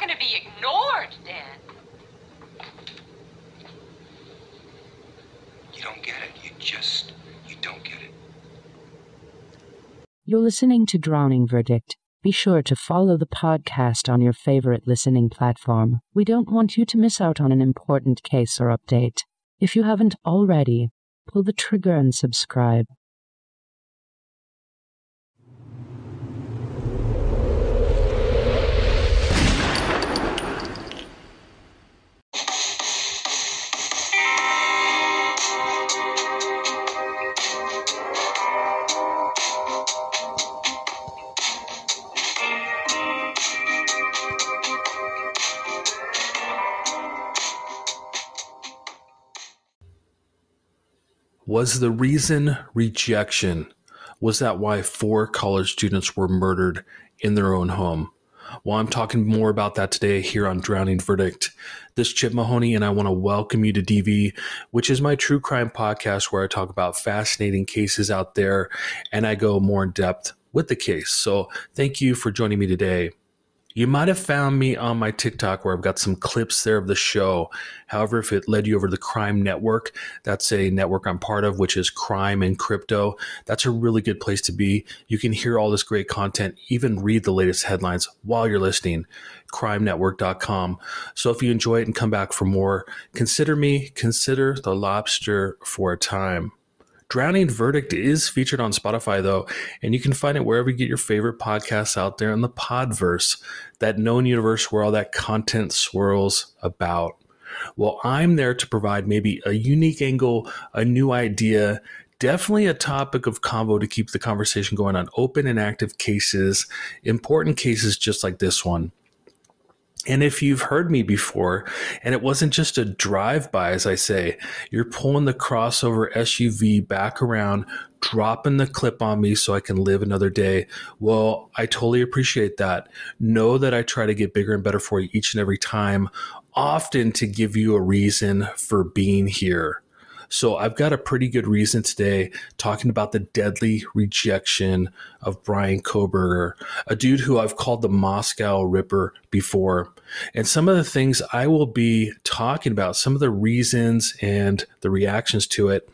not going to be ignored, Dan. You don't get it. You just, you don't get it. You're listening to Drowning Verdict. Be sure to follow the podcast on your favorite listening platform. We don't want you to miss out on an important case or update. If you haven't already, pull the trigger and subscribe. Was the reason rejection? Was that why four college students were murdered in their own home? Well, I'm talking more about that today here on Drowning Verdict. This is Chip Mahoney, and I want to welcome you to DV, which is my true crime podcast where I talk about fascinating cases out there and I go more in depth with the case. So, thank you for joining me today. You might have found me on my TikTok where I've got some clips there of the show. However, if it led you over to the Crime Network, that's a network I'm part of, which is Crime and Crypto. That's a really good place to be. You can hear all this great content, even read the latest headlines while you're listening. CrimeNetwork.com. So if you enjoy it and come back for more, consider me, consider the lobster for a time. Drowning Verdict is featured on Spotify, though, and you can find it wherever you get your favorite podcasts out there in the Podverse, that known universe where all that content swirls about. Well, I'm there to provide maybe a unique angle, a new idea, definitely a topic of convo to keep the conversation going on open and active cases, important cases just like this one. And if you've heard me before, and it wasn't just a drive by, as I say, you're pulling the crossover SUV back around, dropping the clip on me so I can live another day. Well, I totally appreciate that. Know that I try to get bigger and better for you each and every time, often to give you a reason for being here. So I've got a pretty good reason today talking about the deadly rejection of Bryan Kohberger, a dude who I've called the Moscow Ripper before. And some of the things I will be talking about, some of the reasons and the reactions to it.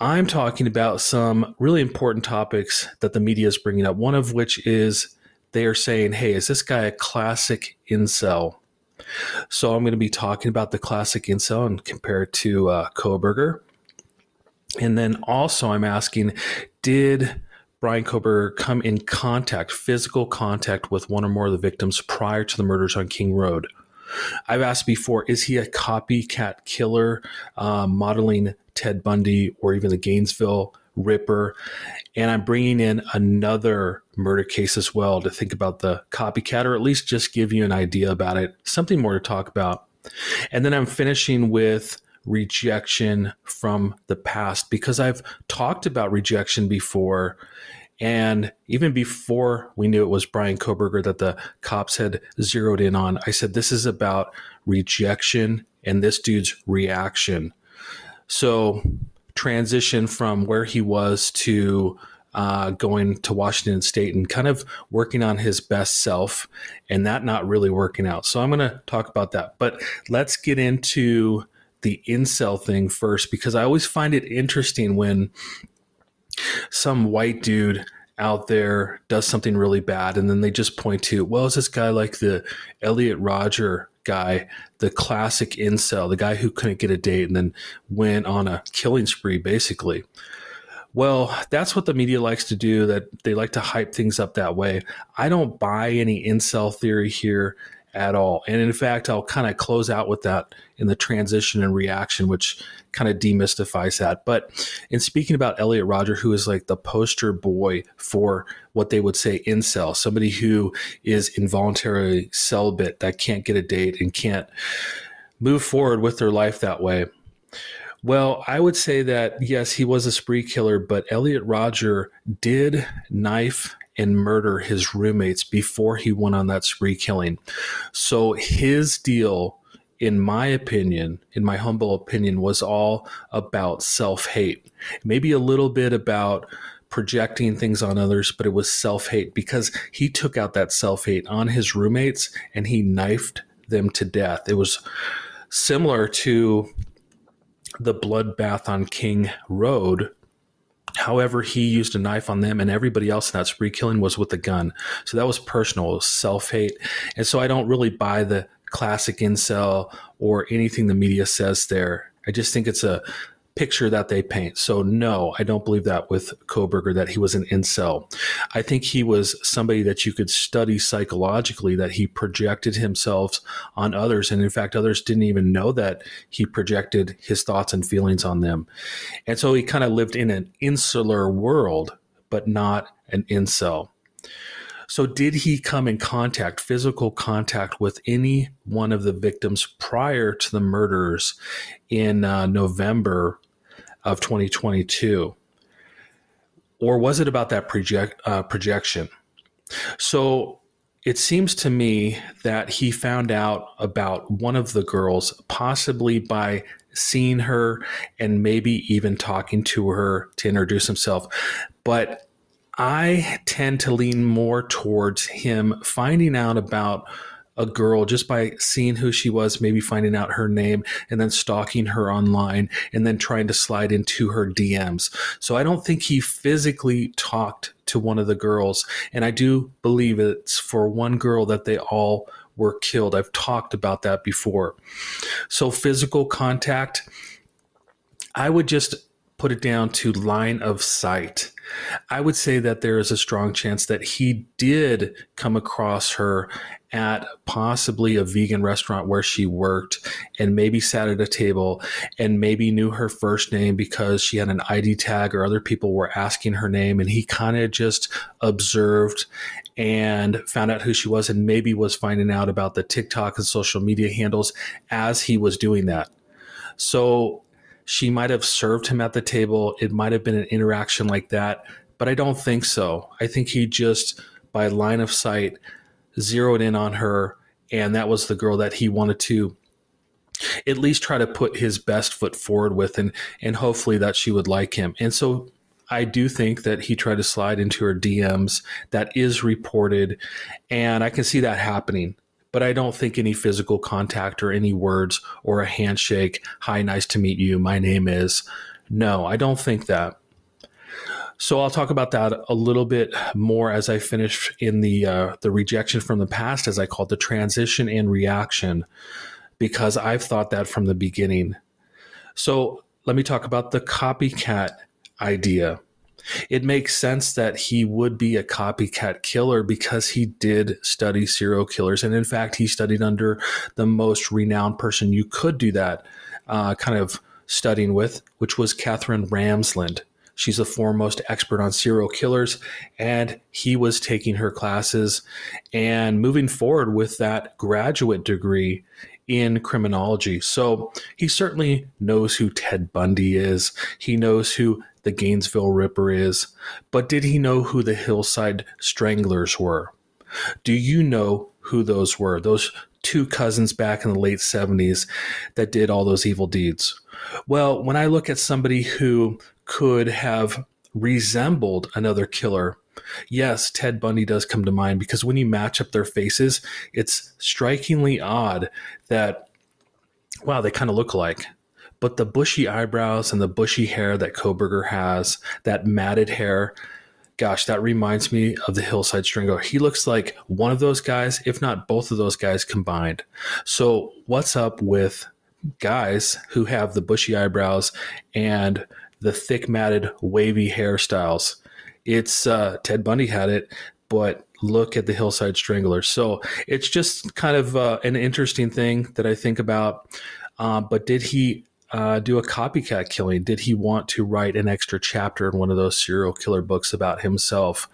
I'm talking about some really important topics that the media is bringing up, one of which is they are saying, hey, is this guy a classic incel? So I'm going to be talking about the classic incel and compare it to uh, Kohberger. And then also I'm asking, did Bryan Kohberger come in contact, physical contact with one or more of the victims prior to the murders on King Road? I've asked before, is he a copycat killer uh, modeling Ted Bundy or even the Gainesville Ripper? And I'm bringing in another murder case as well to think about the copycat, or at least just give you an idea about it, something more to talk about. And then I'm finishing with rejection from the past because I've talked about rejection before. And even before we knew it was Bryan Kohberger that the cops had zeroed in on, I said, This is about rejection and this dude's reaction. So, transition from where he was to uh, going to Washington State and kind of working on his best self, and that not really working out. So I'm going to talk about that. But let's get into the incel thing first, because I always find it interesting when some white dude out there does something really bad, and then they just point to, well, is this guy like the Elliot Rodger guy, the classic incel, the guy who couldn't get a date and then went on a killing spree, basically. Well, that's what the media likes to do, that they like to hype things up that way. I don't buy any incel theory here at all. And in fact, I'll kind of close out with that in the transition and reaction, which kind of demystifies that. But in speaking about Elliot Rodger, who is like the poster boy for what they would say incel, somebody who is involuntarily celibate, that can't get a date and can't move forward with their life that way. Well, I would say that yes, he was a spree killer, but Elliot Rodger did knife and murder his roommates before he went on that spree killing. So his deal, in my opinion, in my humble opinion, was all about self hate. Maybe a little bit about projecting things on others, but it was self hate because he took out that self hate on his roommates and he knifed them to death. It was similar to the bloodbath on King Road. However, he used a knife on them, and everybody else in that spree killing was with a gun. So that was personal, self hate. And so I don't really buy the classic incel or anything the media says there. I just think it's a picture that they paint. So no, I don't believe that with Kohberger that he was an incel. I think he was somebody that you could study psychologically that he projected himself on others and in fact others didn't even know that he projected his thoughts and feelings on them. And so he kind of lived in an insular world but not an incel. So, did he come in contact, physical contact, with any one of the victims prior to the murders in uh, November of 2022? Or was it about that project, uh, projection? So, it seems to me that he found out about one of the girls, possibly by seeing her and maybe even talking to her to introduce himself. But I tend to lean more towards him finding out about a girl just by seeing who she was, maybe finding out her name, and then stalking her online, and then trying to slide into her DMs. So I don't think he physically talked to one of the girls. And I do believe it's for one girl that they all were killed. I've talked about that before. So physical contact, I would just put it down to line of sight. I would say that there is a strong chance that he did come across her at possibly a vegan restaurant where she worked and maybe sat at a table and maybe knew her first name because she had an ID tag or other people were asking her name and he kind of just observed and found out who she was and maybe was finding out about the TikTok and social media handles as he was doing that. So she might have served him at the table. It might have been an interaction like that, but I don't think so. I think he just, by line of sight, zeroed in on her, and that was the girl that he wanted to at least try to put his best foot forward with, and and hopefully that she would like him. And so I do think that he tried to slide into her DMs. That is reported, and I can see that happening but I don't think any physical contact or any words or a handshake, hi, nice to meet you, my name is. No, I don't think that. So I'll talk about that a little bit more as I finish in the uh, the rejection from the past, as I call it, the transition and reaction, because I've thought that from the beginning. So let me talk about the copycat idea. It makes sense that he would be a copycat killer because he did study serial killers. And in fact, he studied under the most renowned person you could do that uh, kind of studying with, which was Katherine Ramsland. She's the foremost expert on serial killers, and he was taking her classes and moving forward with that graduate degree in criminology. So he certainly knows who Ted Bundy is. He knows who the Gainesville Ripper is, but did he know who the Hillside Stranglers were? Do you know who those were? Those two cousins back in the late 70s that did all those evil deeds. Well, when I look at somebody who could have resembled another killer, yes, Ted Bundy does come to mind because when you match up their faces, it's strikingly odd that, wow, they kind of look alike but the bushy eyebrows and the bushy hair that Kohberger has, that matted hair, gosh, that reminds me of the Hillside Strangler. He looks like one of those guys, if not both of those guys combined. So, what's up with guys who have the bushy eyebrows and the thick matted wavy hairstyles? It's uh, Ted Bundy had it, but look at the Hillside Strangler. So it's just kind of uh, an interesting thing that I think about. Uh, but did he uh, do a copycat killing? Did he want to write an extra chapter in one of those serial killer books about himself?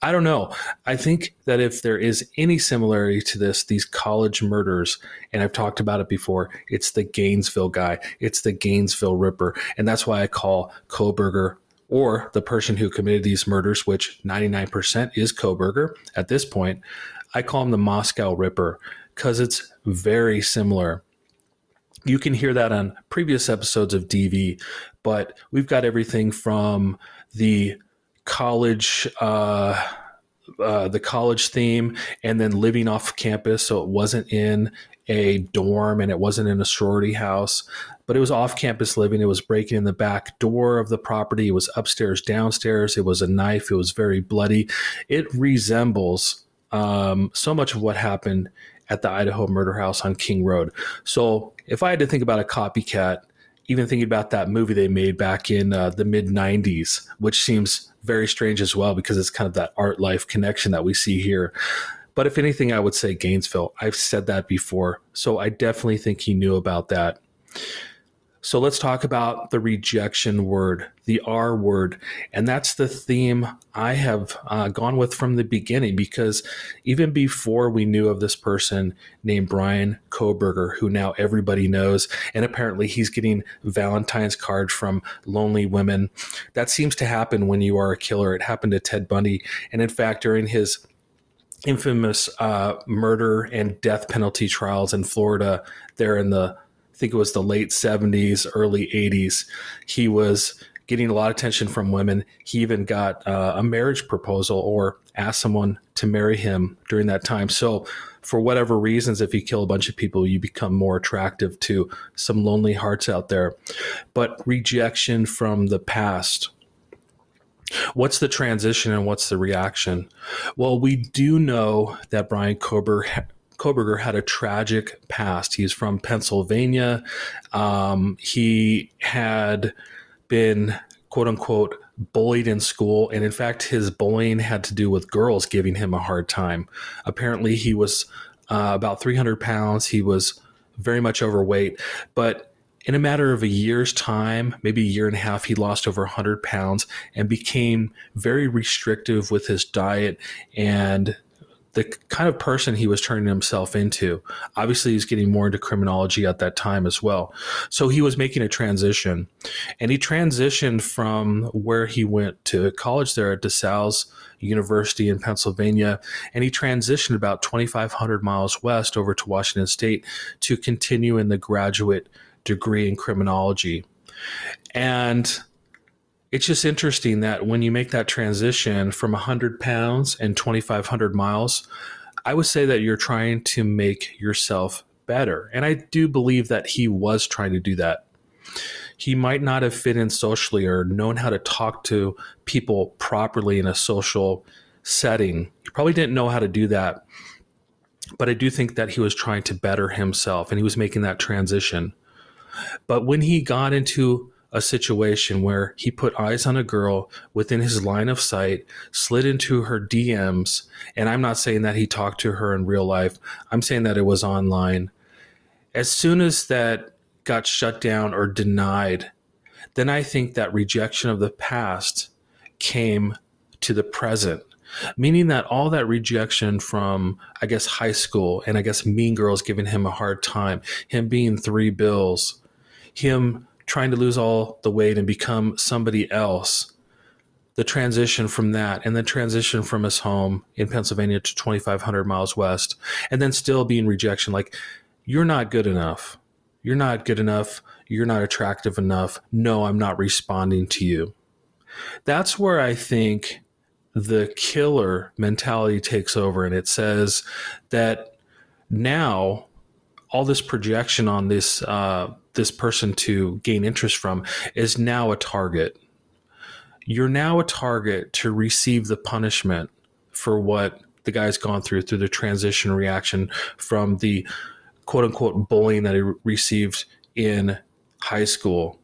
I don't know. I think that if there is any similarity to this, these college murders, and I've talked about it before, it's the Gainesville guy, it's the Gainesville Ripper. And that's why I call Kohberger or the person who committed these murders, which 99% is Kohberger at this point, I call him the Moscow Ripper because it's very similar you can hear that on previous episodes of DV, but we've got everything from the college. Uh, uh, the college theme and then living off campus so it wasn't in a dorm and it wasn't in a sorority house but it was off campus living. It was breaking in the back door of the property. It was upstairs downstairs. It was a knife. It was very bloody. It resembles um, so much of what happened at the idaho murder house on king road. So if i had to think about a copycat even thinking about that movie they made back in uh, the mid 90s which seems very strange as well because it's kind of that art life connection that we see here. But if anything, I would say Gainesville. I've said that before. So I definitely think he knew about that. So let's talk about the rejection word, the R word. And that's the theme I have uh, gone with from the beginning because even before we knew of this person named Bryan Kohberger, who now everybody knows, and apparently he's getting Valentine's cards from lonely women. That seems to happen when you are a killer. It happened to Ted Bundy. And in fact, during his infamous uh, murder and death penalty trials in Florida, there in the I think it was the late 70s, early 80s. He was getting a lot of attention from women. He even got uh, a marriage proposal or asked someone to marry him during that time. So, for whatever reasons, if you kill a bunch of people, you become more attractive to some lonely hearts out there. But rejection from the past. What's the transition and what's the reaction? Well, we do know that Bryan Kober Kohberger had a tragic past. He's from Pennsylvania. Um, he had been, quote unquote, bullied in school. And in fact, his bullying had to do with girls giving him a hard time. Apparently, he was uh, about 300 pounds. He was very much overweight. But in a matter of a year's time, maybe a year and a half, he lost over 100 pounds and became very restrictive with his diet and the kind of person he was turning himself into. Obviously, he's getting more into criminology at that time as well. So he was making a transition. And he transitioned from where he went to college there at DeSales University in Pennsylvania. And he transitioned about 2,500 miles west over to Washington State to continue in the graduate degree in criminology. And it's just interesting that when you make that transition from 100 pounds and 2,500 miles, I would say that you're trying to make yourself better. And I do believe that he was trying to do that. He might not have fit in socially or known how to talk to people properly in a social setting. He probably didn't know how to do that. But I do think that he was trying to better himself and he was making that transition. But when he got into a situation where he put eyes on a girl within his line of sight, slid into her DMs, and I'm not saying that he talked to her in real life. I'm saying that it was online. As soon as that got shut down or denied, then I think that rejection of the past came to the present. Meaning that all that rejection from, I guess, high school and I guess mean girls giving him a hard time, him being three bills, him trying to lose all the weight and become somebody else the transition from that and the transition from his home in Pennsylvania to 2500 miles west and then still being rejection like you're not good enough. You're not good enough. You're not attractive enough. No I'm not responding to you. That's where I think the killer mentality takes over and it says that now all this projection on this uh, this person to gain interest from is now a target. You're now a target to receive the punishment for what the guy's gone through through the transition reaction from the quote unquote bullying that he received in high school.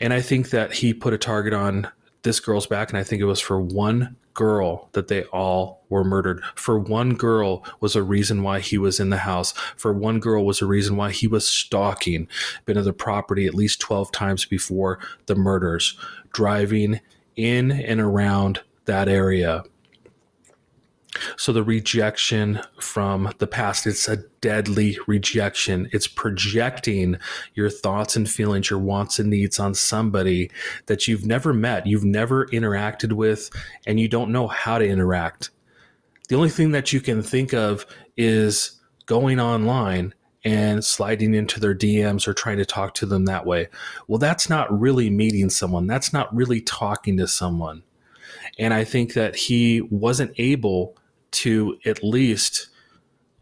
And I think that he put a target on this girl's back, and I think it was for one girl that they all were murdered. For one girl was a reason why he was in the house. For one girl was a reason why he was stalking, been to the property at least 12 times before the murders, driving in and around that area. So the rejection from the past, it's a deadly rejection. It's projecting your thoughts and feelings, your wants and needs on somebody that you've never met, you've never interacted with, and you don't know how to interact. The only thing that you can think of is going online and sliding into their DMs or trying to talk to them that way. Well, that's not really meeting someone. That's not really talking to someone. And I think that he wasn't able to at least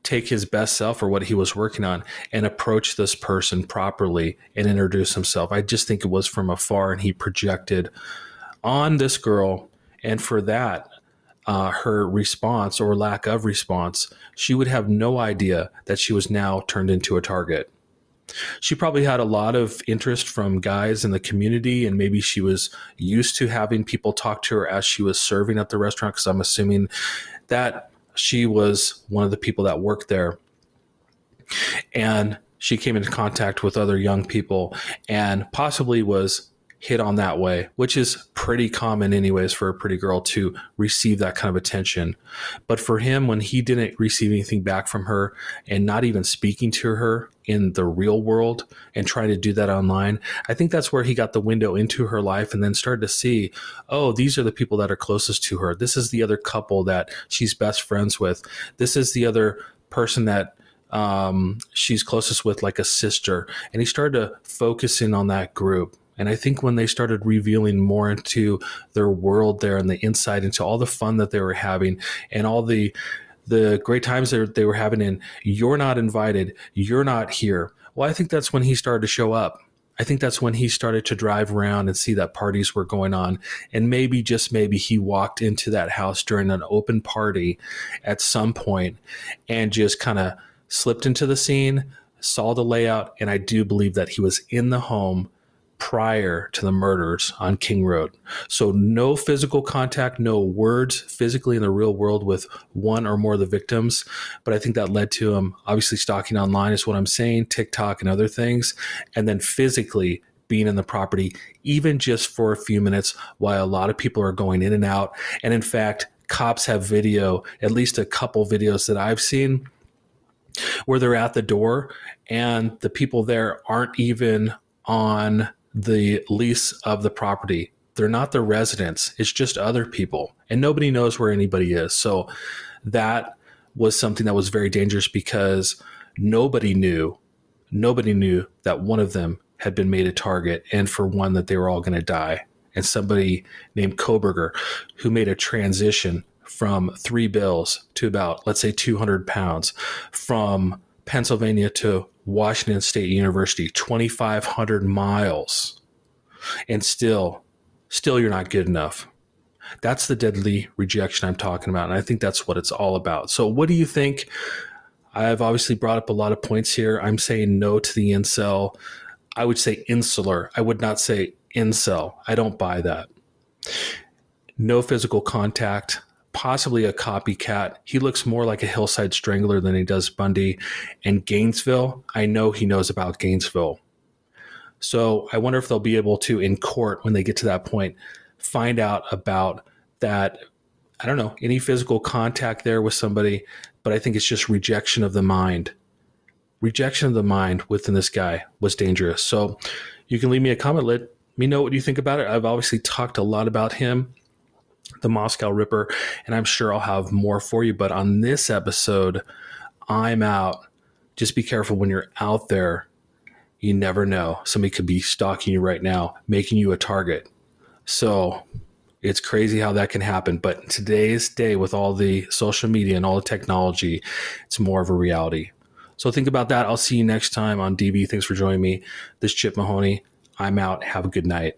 take his best self or what he was working on and approach this person properly and introduce himself. I just think it was from afar and he projected on this girl. And for that, uh, her response or lack of response, she would have no idea that she was now turned into a target. She probably had a lot of interest from guys in the community, and maybe she was used to having people talk to her as she was serving at the restaurant. Because I'm assuming that she was one of the people that worked there. And she came into contact with other young people and possibly was hit on that way, which is pretty common, anyways, for a pretty girl to receive that kind of attention. But for him, when he didn't receive anything back from her and not even speaking to her in the real world and trying to do that online, I think that's where he got the window into her life and then started to see, oh, these are the people that are closest to her. This is the other couple that she's best friends with. This is the other person that um, she's closest with, like a sister. And he started to focus in on that group and I think when they started revealing more into their world there and the insight into all the fun that they were having and all the the great times that they were having and you're not invited, you're not here. Well, I think that's when he started to show up. I think that's when he started to drive around and see that parties were going on. And maybe, just maybe, he walked into that house during an open party at some point and just kind of slipped into the scene, saw the layout, and I do believe that he was in the home prior to the murders on King Road. So, no physical contact, no words physically in the real world with one or more of the victims. But I think that led to him obviously stalking online, is what I'm saying, TikTok and other things. And then physically being in the property, even just for a few minutes, while a lot of people are going in and out. And in fact, cops have video, at least a couple videos that I've seen where they're at the door and the people there aren't even on the lease of the property. They're not the residents, it's just other people, and nobody knows where anybody is. So that was something that was very dangerous because nobody knew, nobody knew that one of them had been made a target, and for one, that they were all going to die. And somebody named Kohberger, who made a transition from three bills to about, let's say, 200 pounds, from Pennsylvania to Washington State University, 2,500 miles, and still, still you're not good enough. That's the deadly rejection I'm talking about. And I think that's what it's all about. So, what do you think? I've obviously brought up a lot of points here. I'm saying no to the incel. I would say insular. I would not say incel. I don't buy that. No physical contact possibly a copycat. He looks more like a hillside strangler than he does Bundy. And Gainesville, I know he knows about Gainesville. So I wonder if they'll be able to, in court, when they get to that point, find out about that. I don't know, any physical contact there with somebody, but I think it's just rejection of the mind. Rejection of the mind within this guy was dangerous. So you can leave me a comment. Let me know what you think about it. I've obviously talked a lot about him the Moscow Ripper, and I'm sure I'll have more for you. But on this episode, I'm out. Just be careful when you're out there. You never know. Somebody could be stalking you right now, making you a target. So it's crazy how that can happen. But today's day, with all the social media and all the technology, it's more of a reality. So think about that. I'll see you next time on DV. Thanks for joining me. This Chip Mahoney. I'm out. Have a good night.